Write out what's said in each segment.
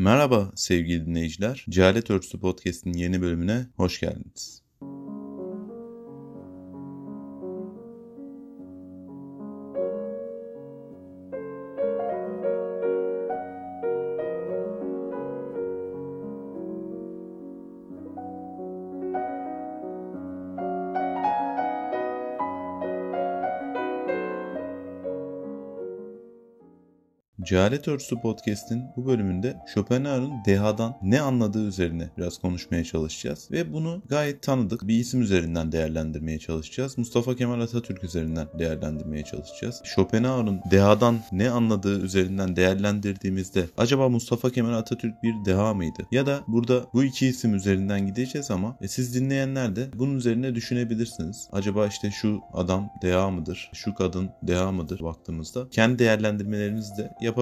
Merhaba sevgili dinleyiciler. Cehalet Örtüsü Podcast'in yeni bölümüne hoş geldiniz. Cehalet Örtüsü Podcast'in bu bölümünde Schopenhauer'ın dehadan ne anladığı üzerine biraz konuşmaya çalışacağız. Ve bunu gayet tanıdık bir isim üzerinden değerlendirmeye çalışacağız. Mustafa Kemal Atatürk üzerinden değerlendirmeye çalışacağız. Schopenhauer'ın dehadan ne anladığı üzerinden değerlendirdiğimizde acaba Mustafa Kemal Atatürk bir deha mıydı? Ya da burada bu iki isim üzerinden gideceğiz ama e, siz dinleyenler de bunun üzerine düşünebilirsiniz. Acaba işte şu adam deha mıdır? Şu kadın deha mıdır? Baktığımızda kendi değerlendirmelerinizi de yapabilirsiniz.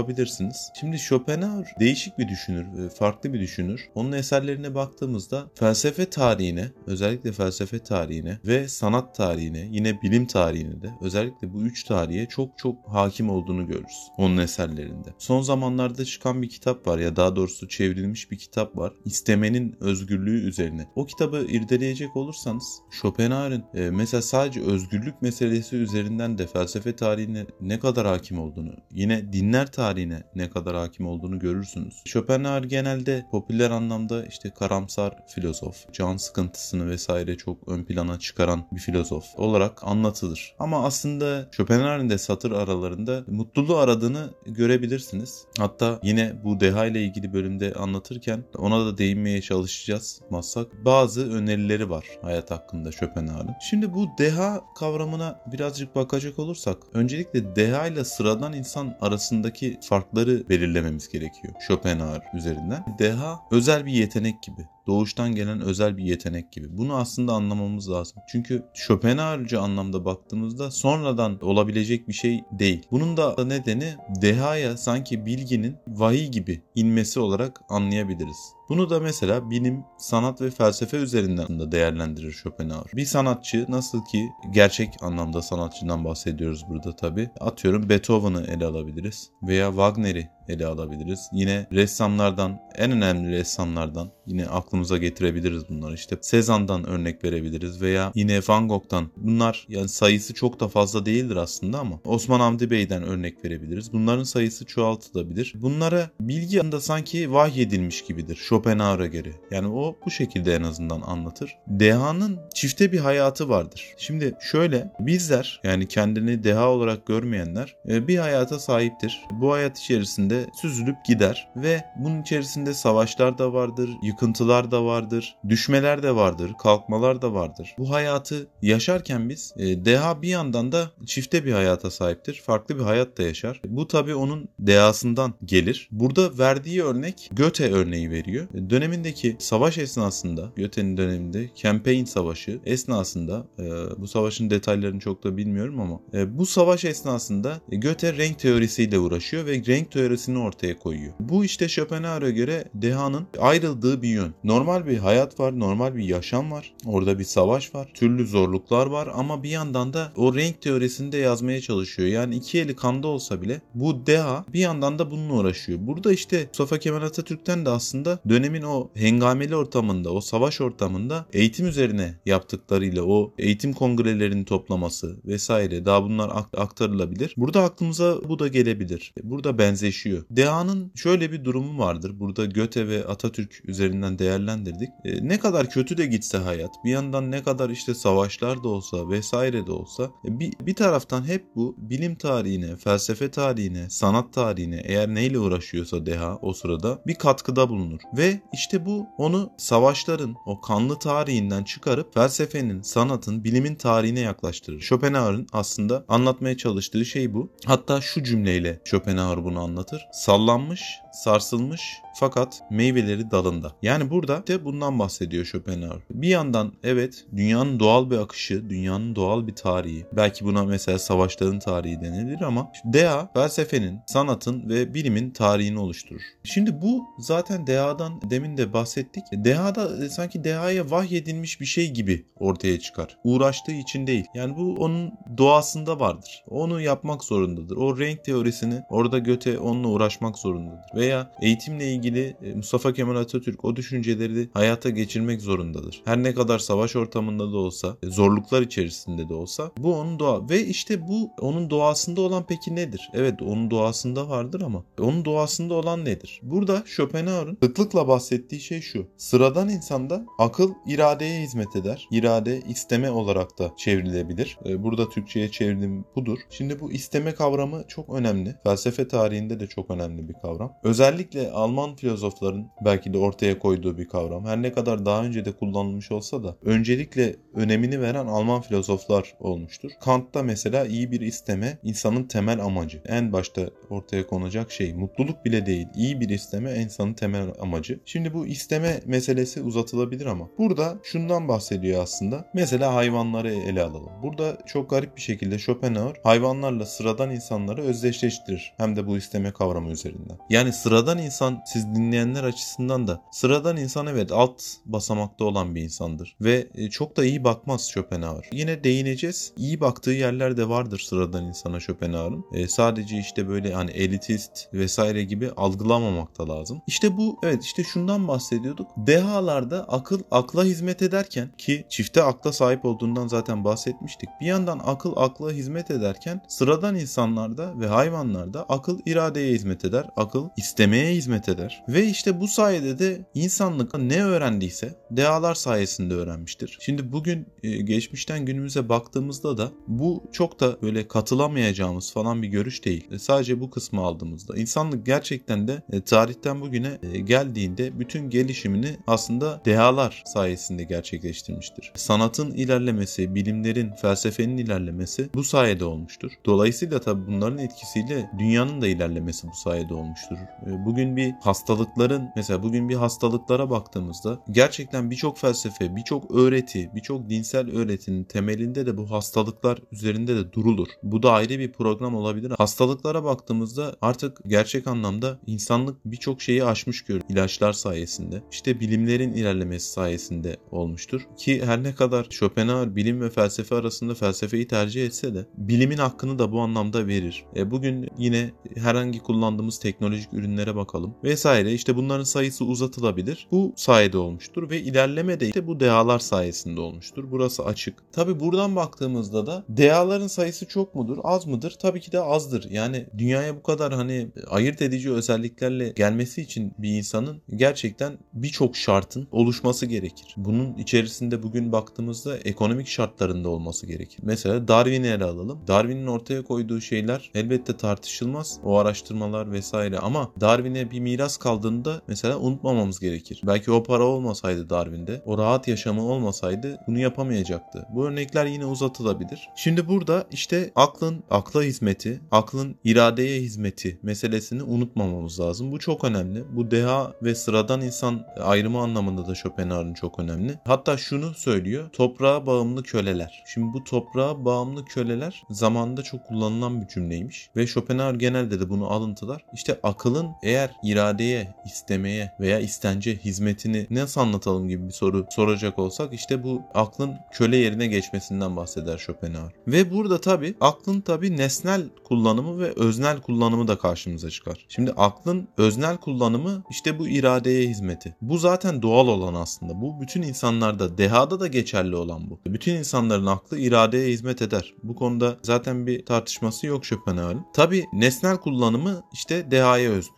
Şimdi Schopenhauer değişik bir düşünür, e, farklı bir düşünür. Onun eserlerine baktığımızda felsefe tarihine, özellikle felsefe tarihine ve sanat tarihine, yine bilim tarihine de özellikle bu üç tarihe çok çok hakim olduğunu görürüz onun eserlerinde. Son zamanlarda çıkan bir kitap var ya daha doğrusu çevrilmiş bir kitap var. İstemenin özgürlüğü üzerine. O kitabı irdeleyecek olursanız Schopenhauer'ın e, mesela sadece özgürlük meselesi üzerinden de felsefe tarihine ne kadar hakim olduğunu, yine dinler tarihine ne kadar hakim olduğunu görürsünüz. Schopenhauer genelde popüler anlamda işte karamsar filozof, can sıkıntısını vesaire çok ön plana çıkaran bir filozof olarak anlatılır. Ama aslında Schopenhauer'in de satır aralarında mutluluğu aradığını görebilirsiniz. Hatta yine bu deha ile ilgili bölümde anlatırken ona da değinmeye çalışacağız Massak. Bazı önerileri var hayat hakkında Schopenhauer'ın. Şimdi bu deha kavramına birazcık bakacak olursak öncelikle deha ile sıradan insan arasındaki farkları belirlememiz gerekiyor Schopenhauer üzerinden. Deha özel bir yetenek gibi doğuştan gelen özel bir yetenek gibi. Bunu aslında anlamamız lazım. Çünkü Schopenhauer'cı anlamda baktığımızda sonradan olabilecek bir şey değil. Bunun da nedeni dehaya sanki bilginin vahiy gibi inmesi olarak anlayabiliriz. Bunu da mesela bilim, sanat ve felsefe üzerinden de değerlendirir Schopenhauer. Bir sanatçı nasıl ki gerçek anlamda sanatçıdan bahsediyoruz burada tabi. Atıyorum Beethoven'ı ele alabiliriz veya Wagner'i ele alabiliriz. Yine ressamlardan, en önemli ressamlardan yine aklımıza getirebiliriz bunları. İşte Cezanne'dan örnek verebiliriz veya yine Van Gogh'tan. Bunlar yani sayısı çok da fazla değildir aslında ama Osman Hamdi Bey'den örnek verebiliriz. Bunların sayısı çoğaltılabilir. Bunlara bilgi yanında sanki vahyedilmiş gibidir Schopenhauer'a göre. Yani o bu şekilde en azından anlatır. Deha'nın çifte bir hayatı vardır. Şimdi şöyle bizler yani kendini deha olarak görmeyenler e, bir hayata sahiptir. Bu hayat içerisinde süzülüp gider ve bunun içerisinde savaşlar da vardır, yıkıntılar da vardır, düşmeler de vardır, kalkmalar da vardır. Bu hayatı yaşarken biz e, deha bir yandan da çifte bir hayata sahiptir. Farklı bir hayat da yaşar. Bu tabi onun dehasından gelir. Burada verdiği örnek Göte örneği veriyor. E, dönemindeki savaş esnasında Göte'nin döneminde campaign savaşı esnasında e, bu savaşın detaylarını çok da bilmiyorum ama e, bu savaş esnasında Göte renk teorisiyle uğraşıyor ve renk teorisini ortaya koyuyor. Bu işte Schopenhauer'a göre dehanın ayrıldığı bir yön. Normal bir hayat var, normal bir yaşam var. Orada bir savaş var, türlü zorluklar var ama bir yandan da o renk teorisini de yazmaya çalışıyor. Yani iki eli kanda olsa bile bu deha bir yandan da bununla uğraşıyor. Burada işte Mustafa Kemal Atatürk'ten de aslında dönemin o hengameli ortamında, o savaş ortamında eğitim üzerine yaptıklarıyla o eğitim kongrelerini toplaması vesaire daha bunlar aktarılabilir. Burada aklımıza bu da gelebilir. Burada benzeşiyor. Deha'nın şöyle bir durumu vardır. Burada Göte ve Atatürk üzerinden değerlendirdik. E, ne kadar kötü de gitse hayat, bir yandan ne kadar işte savaşlar da olsa vesaire de olsa e, bir, bir taraftan hep bu bilim tarihine, felsefe tarihine, sanat tarihine eğer neyle uğraşıyorsa Deha o sırada bir katkıda bulunur. Ve işte bu onu savaşların o kanlı tarihinden çıkarıp felsefenin, sanatın, bilimin tarihine yaklaştırır. Schopenhauer'ın aslında anlatmaya çalıştığı şey bu. Hatta şu cümleyle Schopenhauer bunu anlatır. Sallanmış, sarsılmış fakat meyveleri dalında. Yani burada de bundan bahsediyor Schopenhauer. Bir yandan evet dünyanın doğal bir akışı, dünyanın doğal bir tarihi. Belki buna mesela savaşların tarihi denilir ama Dea felsefenin, sanatın ve bilimin tarihini oluşturur. Şimdi bu zaten Dea'dan demin de bahsettik. Dea'da e, sanki Dea'ya vahyedilmiş bir şey gibi ortaya çıkar. Uğraştığı için değil. Yani bu onun doğasında vardır. Onu yapmak zorundadır. O renk teorisini orada Göte onunla uğraşmak zorundadır. Veya eğitimle ilgili e, Mustafa Kemal Atatürk o düşünceleri hayata geçirmek zorundadır. Her ne kadar savaş ortamında da olsa, e, zorluklar içerisinde de olsa bu onun doğa ve işte bu onun doğasında olan peki nedir? Evet onun doğasında vardır ama onun doğasında olan nedir? Burada Schopenhauer'ın sıklıkla bahsettiği şey şu. Sıradan insanda akıl iradeye hizmet eder. İrade isteme olarak da çevrilebilir. E, burada Türkçe'ye çevirdiğim budur. Şimdi bu isteme kavramı çok önemli. Felsefe tarihinde de çok önemli bir kavram. Özellikle Alman filozofların belki de ortaya koyduğu bir kavram. Her ne kadar daha önce de kullanılmış olsa da öncelikle önemini veren Alman filozoflar olmuştur. Kant'ta mesela iyi bir isteme insanın temel amacı. En başta ortaya konacak şey mutluluk bile değil. İyi bir isteme insanın temel amacı. Şimdi bu isteme meselesi uzatılabilir ama burada şundan bahsediyor aslında. Mesela hayvanları ele alalım. Burada çok garip bir şekilde Schopenhauer hayvanlarla sıradan insanları özdeşleştirir. Hem de bu isteme kavramı üzerinden. Yani sıradan insan siz dinleyenler açısından da sıradan insan evet alt basamakta olan bir insandır. Ve e, çok da iyi bakmaz Schopenhauer. Yine değineceğiz. İyi baktığı yerler de vardır sıradan insana Schopenhauer'ın. E, sadece işte böyle hani elitist vesaire gibi algılamamak da lazım. İşte bu evet işte şundan bahsediyorduk. Dehalarda akıl akla hizmet ederken ki çifte akla sahip olduğundan zaten bahsetmiştik. Bir yandan akıl akla hizmet ederken sıradan insanlarda ve hayvanlarda akıl iradeye hizmet eder. Akıl istemeye hizmet eder. Ve işte bu sayede de insanlık ne öğrendiyse dehalar sayesinde öğrenmiştir. Şimdi bugün e, geçmişten günümüze baktığımızda da bu çok da böyle katılamayacağımız falan bir görüş değil. E, sadece bu kısmı aldığımızda insanlık gerçekten de e, tarihten bugüne geldiğinde bütün gelişimini aslında dehalar sayesinde gerçekleştirmiştir. Sanatın ilerlemesi, bilimlerin, felsefenin ilerlemesi bu sayede olmuştur. Dolayısıyla tabii bunların etkisiyle dünyanın da ilerlemesi bu sayede olmuştur. Bugün bir hastalıkların mesela bugün bir hastalıklara baktığımızda gerçekten birçok felsefe, birçok öğreti, birçok dinsel öğretinin temelinde de bu hastalıklar üzerinde de durulur. Bu da ayrı bir program olabilir. Hastalıklara baktığımızda artık gerçek anlamda insanlık birçok şeyi aşmış görür ilaçlar sayesinde. İşte bilimlerin ilerlemesi sayesinde olmuştur. Ki her ne kadar Schopenhauer bilim ve felsefe arasında felsefeyi tercih etse de bilimin hakkını da bu anlamda verir. E bugün yine herhangi kullandığımız teknolojik ürünlere bakalım vesaire işte bunların sayısı uzatılabilir. Bu sayede olmuştur ve ilerleme de işte bu dehalar sayesinde olmuştur. Burası açık. Tabi buradan baktığımızda da dehaların sayısı çok mudur az mıdır? Tabii ki de azdır. Yani dünyaya bu kadar hani ayırt edici özelliklerle gelmesi için bir insanın gerçekten birçok şartın oluşması gerekir. Bunun içerisinde bugün baktığımızda ekonomik şartlarında olması gerekir. Mesela Darwin'i ele alalım. Darwin'in ortaya koyduğu şeyler elbette tartışılmaz. O araştırmalar vesaire ama Darwin'e bir miras kaldığında mesela unutmamamız gerekir. Belki o para olmasaydı Darwin'de, o rahat yaşamı olmasaydı bunu yapamayacaktı. Bu örnekler yine uzatılabilir. Şimdi burada işte aklın akla hizmeti, aklın iradeye hizmeti meselesini unutmamamız lazım. Bu çok önemli. Bu deha ve sıradan insan ayrımı anlamında da Schopenhauer'ın çok önemli. Hatta şunu söylüyor. Toprağa bağımlı köleler. Şimdi bu toprağa bağımlı köleler zamanında çok kullanılan bir cümleymiş. Ve Schopenhauer genelde de bunu alıntılar. İşte akılın eğer iradeye, istemeye veya istence hizmetini nasıl anlatalım gibi bir soru soracak olsak işte bu aklın köle yerine geçmesinden bahseder Schopenhauer. Ve burada tabi aklın tabi nesnel kullanımı ve öznel kullanımı da karşımıza çıkar. Şimdi aklın öznel kullanımı işte bu iradeye hizmeti. Bu zaten doğal olan aslında. Bu bütün insanlarda, dehada da geçerli olan bu. Bütün insanların aklı iradeye hizmet eder. Bu konuda zaten bir tartışması yok Schopenhauer'ın. Tabi nesnel kullanımı işte dehaya özgü.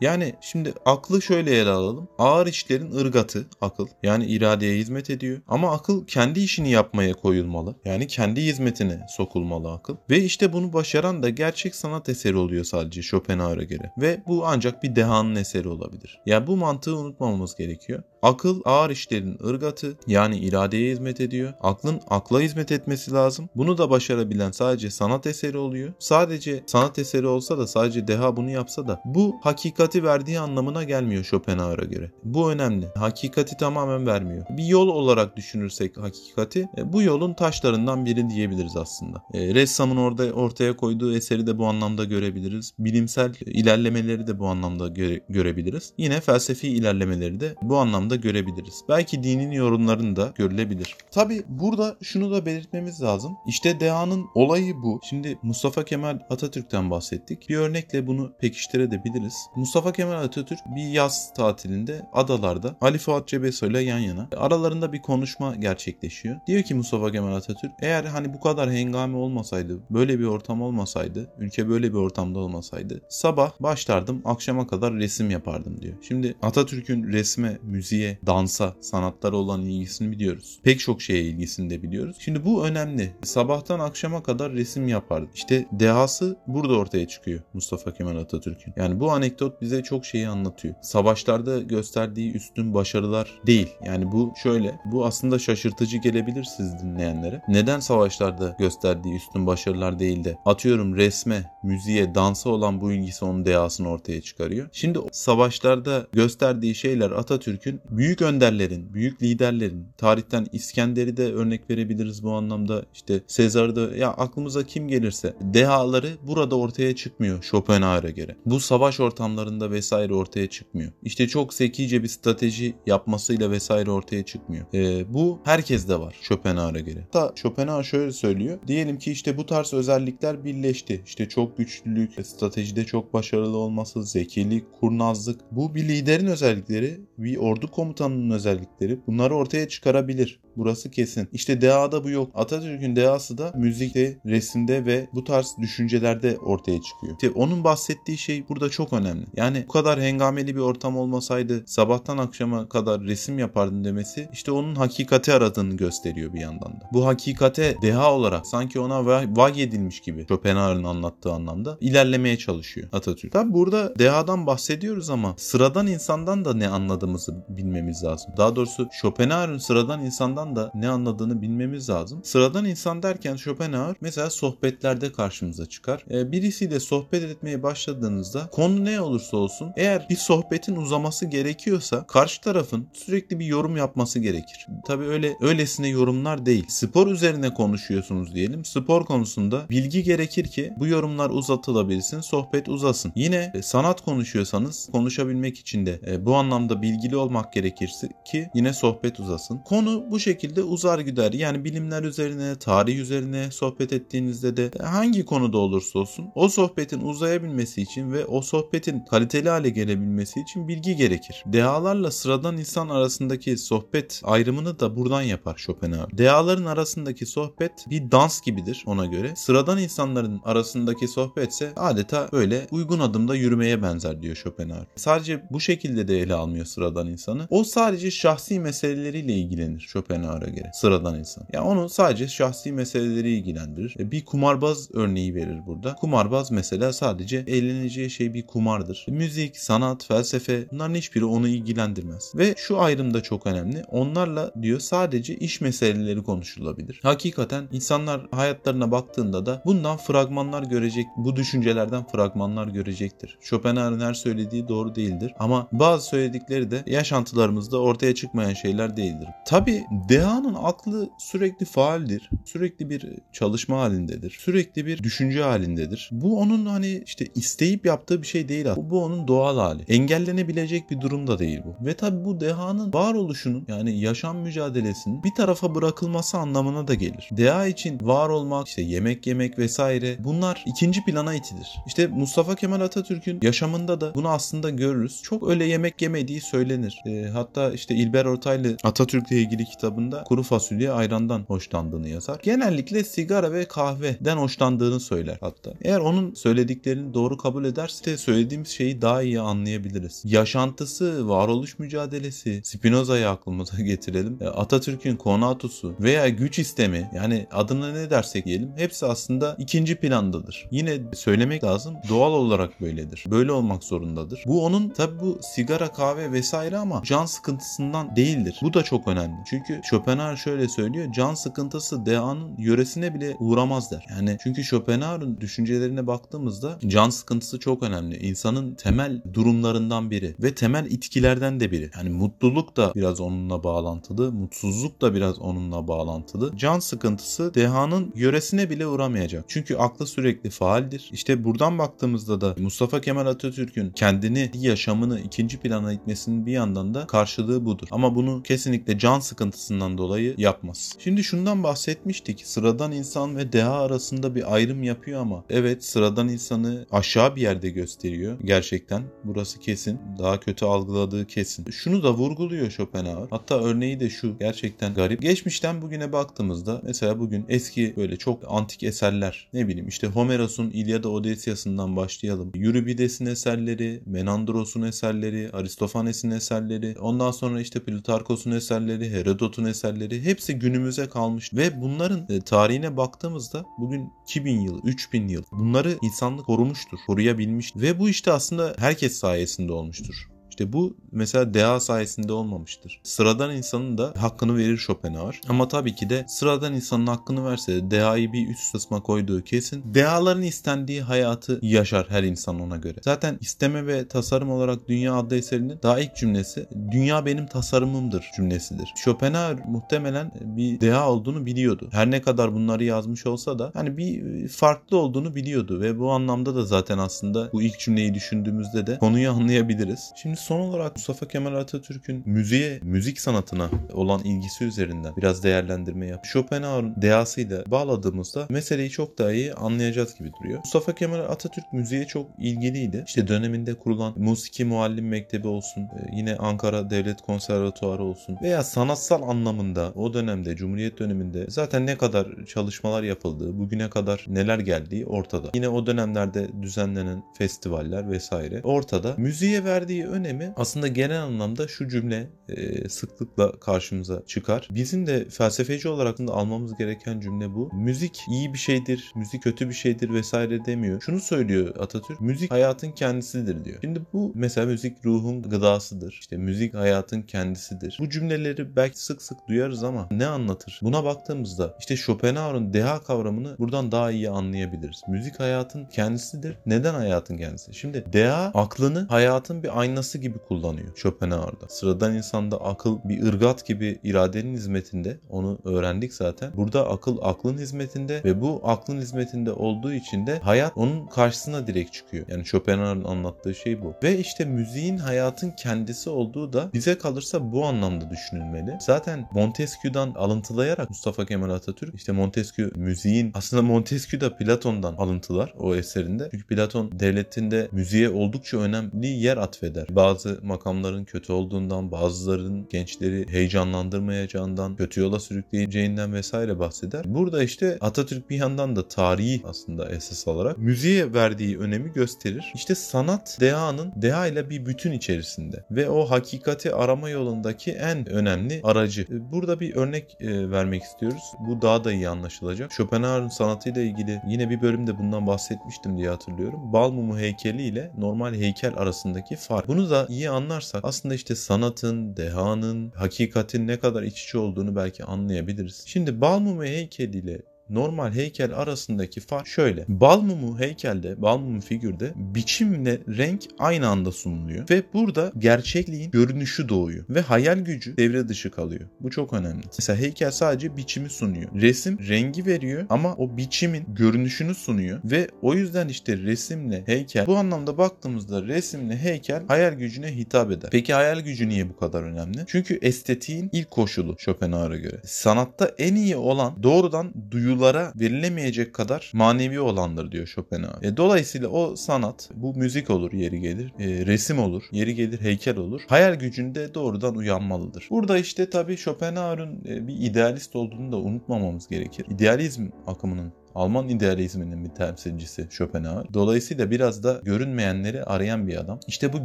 Yani şimdi aklı şöyle ele alalım. Ağır işlerin ırgatı akıl. Yani iradeye hizmet ediyor. Ama akıl kendi işini yapmaya koyulmalı. Yani kendi hizmetine sokulmalı akıl. Ve işte bunu başaran da gerçek sanat eseri oluyor sadece Schopenhauer'a göre. Ve bu ancak bir dehanın eseri olabilir. Yani bu mantığı unutmamamız gerekiyor. Akıl ağır işlerin ırgatı yani iradeye hizmet ediyor. Aklın akla hizmet etmesi lazım. Bunu da başarabilen sadece sanat eseri oluyor. Sadece sanat eseri olsa da sadece deha bunu yapsa da bu hakikati verdiği anlamına gelmiyor Schopenhauer'a göre. Bu önemli. Hakikati tamamen vermiyor. Bir yol olarak düşünürsek hakikati e, bu yolun taşlarından biri diyebiliriz aslında. E, ressamın orada ortaya koyduğu eseri de bu anlamda görebiliriz. Bilimsel ilerlemeleri de bu anlamda göre, görebiliriz. Yine felsefi ilerlemeleri de bu anlamda görebiliriz. Belki dinin yorumlarını da görülebilir. Tabi burada şunu da belirtmemiz lazım. İşte dehanın olayı bu. Şimdi Mustafa Kemal Atatürk'ten bahsettik. Bir örnekle bunu pekiştirebiliriz. Mustafa Mustafa Kemal Atatürk bir yaz tatilinde adalarda Ali Fuat Cebesoy ile yan yana. Aralarında bir konuşma gerçekleşiyor. Diyor ki Mustafa Kemal Atatürk eğer hani bu kadar hengame olmasaydı, böyle bir ortam olmasaydı, ülke böyle bir ortamda olmasaydı sabah başlardım akşama kadar resim yapardım diyor. Şimdi Atatürk'ün resme, müziğe, dansa, sanatlara olan ilgisini biliyoruz. Pek çok şeye ilgisini de biliyoruz. Şimdi bu önemli. Sabahtan akşama kadar resim yapardı. İşte dehası burada ortaya çıkıyor Mustafa Kemal Atatürk'ün. Yani bu anekdot bize çok şeyi anlatıyor. Savaşlarda gösterdiği üstün başarılar değil. Yani bu şöyle, bu aslında şaşırtıcı gelebilir siz dinleyenlere. Neden savaşlarda gösterdiği üstün başarılar değil de atıyorum resme, müziğe, dansa olan bu ilgisi onun dehasını ortaya çıkarıyor. Şimdi savaşlarda gösterdiği şeyler Atatürk'ün büyük önderlerin, büyük liderlerin, tarihten İskender'i de örnek verebiliriz bu anlamda. İşte Sezar'da ya aklımıza kim gelirse dehaları burada ortaya çıkmıyor Schopenhauer'a göre. Bu savaş ortamlarında vesaire ortaya çıkmıyor. İşte çok zekice bir strateji yapmasıyla vesaire ortaya çıkmıyor. Ee, bu herkeste var Schopenhauer'a göre. Hatta Schopenhauer şöyle söylüyor. Diyelim ki işte bu tarz özellikler birleşti. İşte çok güçlülük, stratejide çok başarılı olması, zekilik, kurnazlık. Bu bir liderin özellikleri, bir ordu komutanının özellikleri. Bunları ortaya çıkarabilir. Burası kesin. İşte DA'da bu yok. Atatürk'ün DA'sı da müzikte, resimde ve bu tarz düşüncelerde ortaya çıkıyor. İşte onun bahsettiği şey burada çok önemli. Yani bu kadar hengameli bir ortam olmasaydı sabahtan akşama kadar resim yapardın demesi işte onun hakikati aradığını gösteriyor bir yandan da. Bu hakikate deha olarak sanki ona vay edilmiş gibi Schopenhauer'ın anlattığı anlamda ilerlemeye çalışıyor Atatürk. Tabi burada dehadan bahsediyoruz ama sıradan insandan da ne anladığımızı bilmemiz lazım. Daha doğrusu Schopenhauer'ın sıradan insandan da ne anladığını bilmemiz lazım. Sıradan insan derken Schopenhauer mesela sohbetlerde karşımıza çıkar. Ee, birisiyle sohbet etmeye başladığınızda konu ne olursa olsun eğer bir sohbetin uzaması gerekiyorsa karşı tarafın sürekli bir yorum yapması gerekir. Tabi öyle öylesine yorumlar değil. Spor üzerine konuşuyorsunuz diyelim. Spor konusunda bilgi gerekir ki bu yorumlar uzatılabilsin, sohbet uzasın. Yine e, sanat konuşuyorsanız konuşabilmek için de e, bu anlamda bilgili olmak gerekirse ki yine sohbet uzasın. Konu bu şekilde uzar gider. Yani bilimler üzerine, tarih üzerine sohbet ettiğinizde de hangi konuda olursa olsun o sohbetin uzayabilmesi için ve o sohbetin kaliteli hale gelebilmesi için bilgi gerekir. Dehalarla sıradan insan arasındaki sohbet ayrımını da buradan yapar Schopenhauer. Dehaların arasındaki sohbet bir dans gibidir ona göre. Sıradan insanların arasındaki sohbetse adeta böyle uygun adımda yürümeye benzer diyor Schopenhauer. Sadece bu şekilde de ele almıyor sıradan insanı. O sadece şahsi meseleleriyle ilgilenir Schopenhauer'a göre. Sıradan insan. Ya yani onu sadece şahsi meseleleri ilgilendirir. E, bir kumarbaz örneği verir burada. Kumarbaz mesela sadece eğleneceği şey bir kumardır. Müzik, sanat, felsefe bunların hiçbiri onu ilgilendirmez. Ve şu ayrım da çok önemli. Onlarla diyor sadece iş meseleleri konuşulabilir. Hakikaten insanlar hayatlarına baktığında da bundan fragmanlar görecek, bu düşüncelerden fragmanlar görecektir. Schopenhauer'ın her söylediği doğru değildir ama bazı söyledikleri de yaşantılarımızda ortaya çıkmayan şeyler değildir. Tabi Deha'nın aklı sürekli faaldir. Sürekli bir çalışma halindedir. Sürekli bir düşünce halindedir. Bu onun hani işte isteyip yaptığı bir şey değil aslında. Bu, onun doğal hali. Engellenebilecek bir durum da değil bu. Ve tabi bu dehanın varoluşunun yani yaşam mücadelesinin bir tarafa bırakılması anlamına da gelir. Deha için var olmak, işte yemek yemek vesaire bunlar ikinci plana itilir. İşte Mustafa Kemal Atatürk'ün yaşamında da bunu aslında görürüz. Çok öyle yemek yemediği söylenir. E, hatta işte İlber Ortaylı Atatürk'le ilgili kitabında kuru fasulye ayrandan hoşlandığını yazar. Genellikle sigara ve kahveden hoşlandığını söyler hatta. Eğer onun söylediklerini doğru kabul ederse söylediğimiz şeyi daha iyi anlayabiliriz. Yaşantısı, varoluş mücadelesi, Spinoza'yı aklımıza getirelim. E, Atatürk'ün konatusu veya güç istemi yani adına ne dersek diyelim hepsi aslında ikinci plandadır. Yine söylemek lazım doğal olarak böyledir. Böyle olmak zorundadır. Bu onun tabi bu sigara, kahve vesaire ama can sıkıntısından değildir. Bu da çok önemli. Çünkü Schopenhauer şöyle söylüyor. Can sıkıntısı dehanın yöresine bile uğramaz der. Yani çünkü Schopenhauer'ın düşüncelerine baktığımızda can sıkıntısı çok önemli. İnsanın temel durumlarından biri ve temel itkilerden de biri. Yani mutluluk da biraz onunla bağlantılı, mutsuzluk da biraz onunla bağlantılı. Can sıkıntısı dehanın yöresine bile uğramayacak. Çünkü aklı sürekli faaldir. İşte buradan baktığımızda da Mustafa Kemal Atatürk'ün kendini, yaşamını ikinci plana itmesinin bir yandan da karşılığı budur. Ama bunu kesinlikle can sıkıntısından dehasından dolayı yapmaz. Şimdi şundan bahsetmiştik. Sıradan insan ve deha arasında bir ayrım yapıyor ama evet sıradan insanı aşağı bir yerde gösteriyor. Gerçekten burası kesin. Daha kötü algıladığı kesin. Şunu da vurguluyor Schopenhauer. Hatta örneği de şu. Gerçekten garip. Geçmişten bugüne baktığımızda mesela bugün eski böyle çok antik eserler ne bileyim işte Homeros'un İlyada Odesyası'ndan başlayalım. Euripides'in eserleri, Menandros'un eserleri, Aristofanes'in eserleri, ondan sonra işte Plutarkos'un eserleri, Herodot'un eserleri hepsi günümüze kalmış ve bunların e, tarihine baktığımızda bugün 2000 yıl, 3000 yıl bunları insanlık korumuştur, koruyabilmiş ve bu işte aslında herkes sayesinde olmuştur. İşte bu mesela DA sayesinde olmamıştır. Sıradan insanın da hakkını verir Schopenhauer. Ama tabii ki de sıradan insanın hakkını verse de DA'yı bir üst kısma koyduğu kesin. DA'ların istendiği hayatı yaşar her insan ona göre. Zaten isteme ve tasarım olarak Dünya adlı eserinin daha ilk cümlesi Dünya benim tasarımımdır cümlesidir. Schopenhauer muhtemelen bir DA olduğunu biliyordu. Her ne kadar bunları yazmış olsa da hani bir farklı olduğunu biliyordu ve bu anlamda da zaten aslında bu ilk cümleyi düşündüğümüzde de konuyu anlayabiliriz. Şimdi son olarak Mustafa Kemal Atatürk'ün müziğe, müzik sanatına olan ilgisi üzerinden biraz değerlendirme yap. Schopenhauer'un deasıyla bağladığımızda meseleyi çok daha iyi anlayacağız gibi duruyor. Mustafa Kemal Atatürk müziğe çok ilgiliydi. İşte döneminde kurulan Musiki Muallim Mektebi olsun, e, yine Ankara Devlet Konservatuarı olsun veya sanatsal anlamında o dönemde, Cumhuriyet döneminde zaten ne kadar çalışmalar yapıldığı, bugüne kadar neler geldiği ortada. Yine o dönemlerde düzenlenen festivaller vesaire ortada. Müziğe verdiği önemi önemi aslında genel anlamda şu cümle e, sıklıkla karşımıza çıkar. Bizim de felsefeci olarak da almamız gereken cümle bu. Müzik iyi bir şeydir, müzik kötü bir şeydir vesaire demiyor. Şunu söylüyor Atatürk, müzik hayatın kendisidir diyor. Şimdi bu mesela müzik ruhun gıdasıdır. İşte müzik hayatın kendisidir. Bu cümleleri belki sık sık duyarız ama ne anlatır? Buna baktığımızda işte Schopenhauer'un deha kavramını buradan daha iyi anlayabiliriz. Müzik hayatın kendisidir. Neden hayatın kendisi? Şimdi deha aklını hayatın bir aynası gibi kullanıyor Schopenhauer'da. Sıradan insanda akıl bir ırgat gibi iradenin hizmetinde. Onu öğrendik zaten. Burada akıl aklın hizmetinde ve bu aklın hizmetinde olduğu için de hayat onun karşısına direkt çıkıyor. Yani Schopenhauer'ın anlattığı şey bu. Ve işte müziğin hayatın kendisi olduğu da bize kalırsa bu anlamda düşünülmeli. Zaten Montesquieu'dan alıntılayarak Mustafa Kemal Atatürk işte Montesquieu müziğin aslında Montesquieu da Platon'dan alıntılar o eserinde. Çünkü Platon devletinde müziğe oldukça önemli yer atfeder. Bazı makamların kötü olduğundan, bazılarının gençleri heyecanlandırmayacağından, kötü yola sürükleyeceğinden vesaire bahseder. Burada işte Atatürk bir yandan da tarihi aslında esas alarak müziğe verdiği önemi gösterir. İşte sanat dehanın deha ile bir bütün içerisinde ve o hakikati arama yolundaki en önemli aracı. Burada bir örnek e, vermek istiyoruz. Bu daha da iyi anlaşılacak. Schopenhauer'ın sanatıyla ilgili yine bir bölümde bundan bahsetmiştim diye hatırlıyorum. Balmumu heykeli ile normal heykel arasındaki fark. Bunu da iyi anlarsak aslında işte sanatın, dehanın, hakikatin ne kadar iç içe olduğunu belki anlayabiliriz. Şimdi Balmumu heykeliyle normal heykel arasındaki fark şöyle. Bal mumu heykelde, bal mumu figürde biçimle renk aynı anda sunuluyor ve burada gerçekliğin görünüşü doğuyor ve hayal gücü devre dışı kalıyor. Bu çok önemli. Mesela heykel sadece biçimi sunuyor. Resim rengi veriyor ama o biçimin görünüşünü sunuyor ve o yüzden işte resimle heykel bu anlamda baktığımızda resimle heykel hayal gücüne hitap eder. Peki hayal gücü niye bu kadar önemli? Çünkü estetiğin ilk koşulu Schopenhauer'a göre. Sanatta en iyi olan doğrudan duyulu duygulara verilemeyecek kadar manevi olandır diyor Schopenhauer. E, dolayısıyla o sanat bu müzik olur yeri gelir, e, resim olur, yeri gelir heykel olur. Hayal gücünde doğrudan uyanmalıdır. Burada işte tabii Schopenhauer'ın e, bir idealist olduğunu da unutmamamız gerekir. İdealizm akımının Alman idealizminin bir temsilcisi Schopenhauer. Dolayısıyla biraz da görünmeyenleri arayan bir adam. İşte bu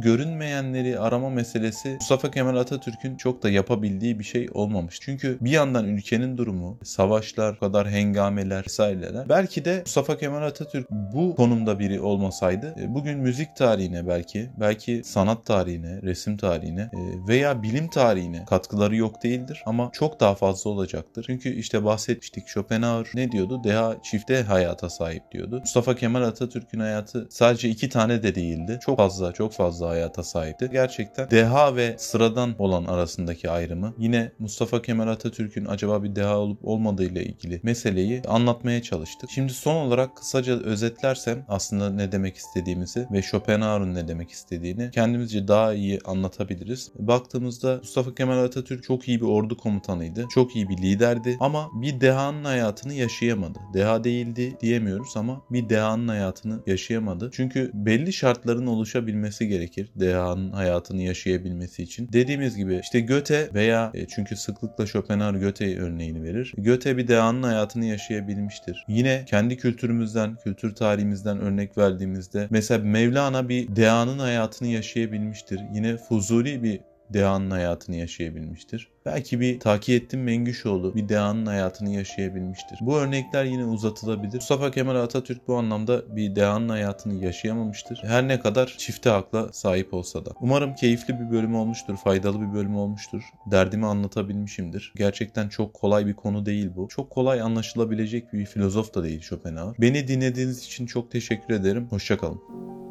görünmeyenleri arama meselesi Mustafa Kemal Atatürk'ün çok da yapabildiği bir şey olmamış. Çünkü bir yandan ülkenin durumu, savaşlar, kadar hengameler vesaireler. Belki de Mustafa Kemal Atatürk bu konumda biri olmasaydı e, bugün müzik tarihine belki, belki sanat tarihine, resim tarihine e, veya bilim tarihine katkıları yok değildir ama çok daha fazla olacaktır. Çünkü işte bahsetmiştik Schopenhauer ne diyordu? Deha çift çifte hayata sahip diyordu. Mustafa Kemal Atatürk'ün hayatı sadece iki tane de değildi. Çok fazla çok fazla hayata sahipti. Gerçekten deha ve sıradan olan arasındaki ayrımı yine Mustafa Kemal Atatürk'ün acaba bir deha olup olmadığı ile ilgili meseleyi anlatmaya çalıştık. Şimdi son olarak kısaca özetlersem aslında ne demek istediğimizi ve Schopenhauer'un ne demek istediğini kendimizce daha iyi anlatabiliriz. Baktığımızda Mustafa Kemal Atatürk çok iyi bir ordu komutanıydı. Çok iyi bir liderdi ama bir dehanın hayatını yaşayamadı. Deha değildi diyemiyoruz ama bir dehanın hayatını yaşayamadı. Çünkü belli şartların oluşabilmesi gerekir dehanın hayatını yaşayabilmesi için. Dediğimiz gibi işte Goethe veya e, çünkü sıklıkla Schopenhauer Goethe örneğini verir. Goethe bir dehanın hayatını yaşayabilmiştir. Yine kendi kültürümüzden, kültür tarihimizden örnek verdiğimizde mesela Mevlana bir dehanın hayatını yaşayabilmiştir. Yine Fuzuli bir dehanın hayatını yaşayabilmiştir. Belki bir Takiyettin Mengüşoğlu bir dehanın hayatını yaşayabilmiştir. Bu örnekler yine uzatılabilir. Mustafa Kemal Atatürk bu anlamda bir dehanın hayatını yaşayamamıştır. Her ne kadar çifte akla sahip olsa da. Umarım keyifli bir bölüm olmuştur, faydalı bir bölüm olmuştur. Derdimi anlatabilmişimdir. Gerçekten çok kolay bir konu değil bu. Çok kolay anlaşılabilecek bir filozof da değil Schopenhauer. Beni dinlediğiniz için çok teşekkür ederim. Hoşçakalın.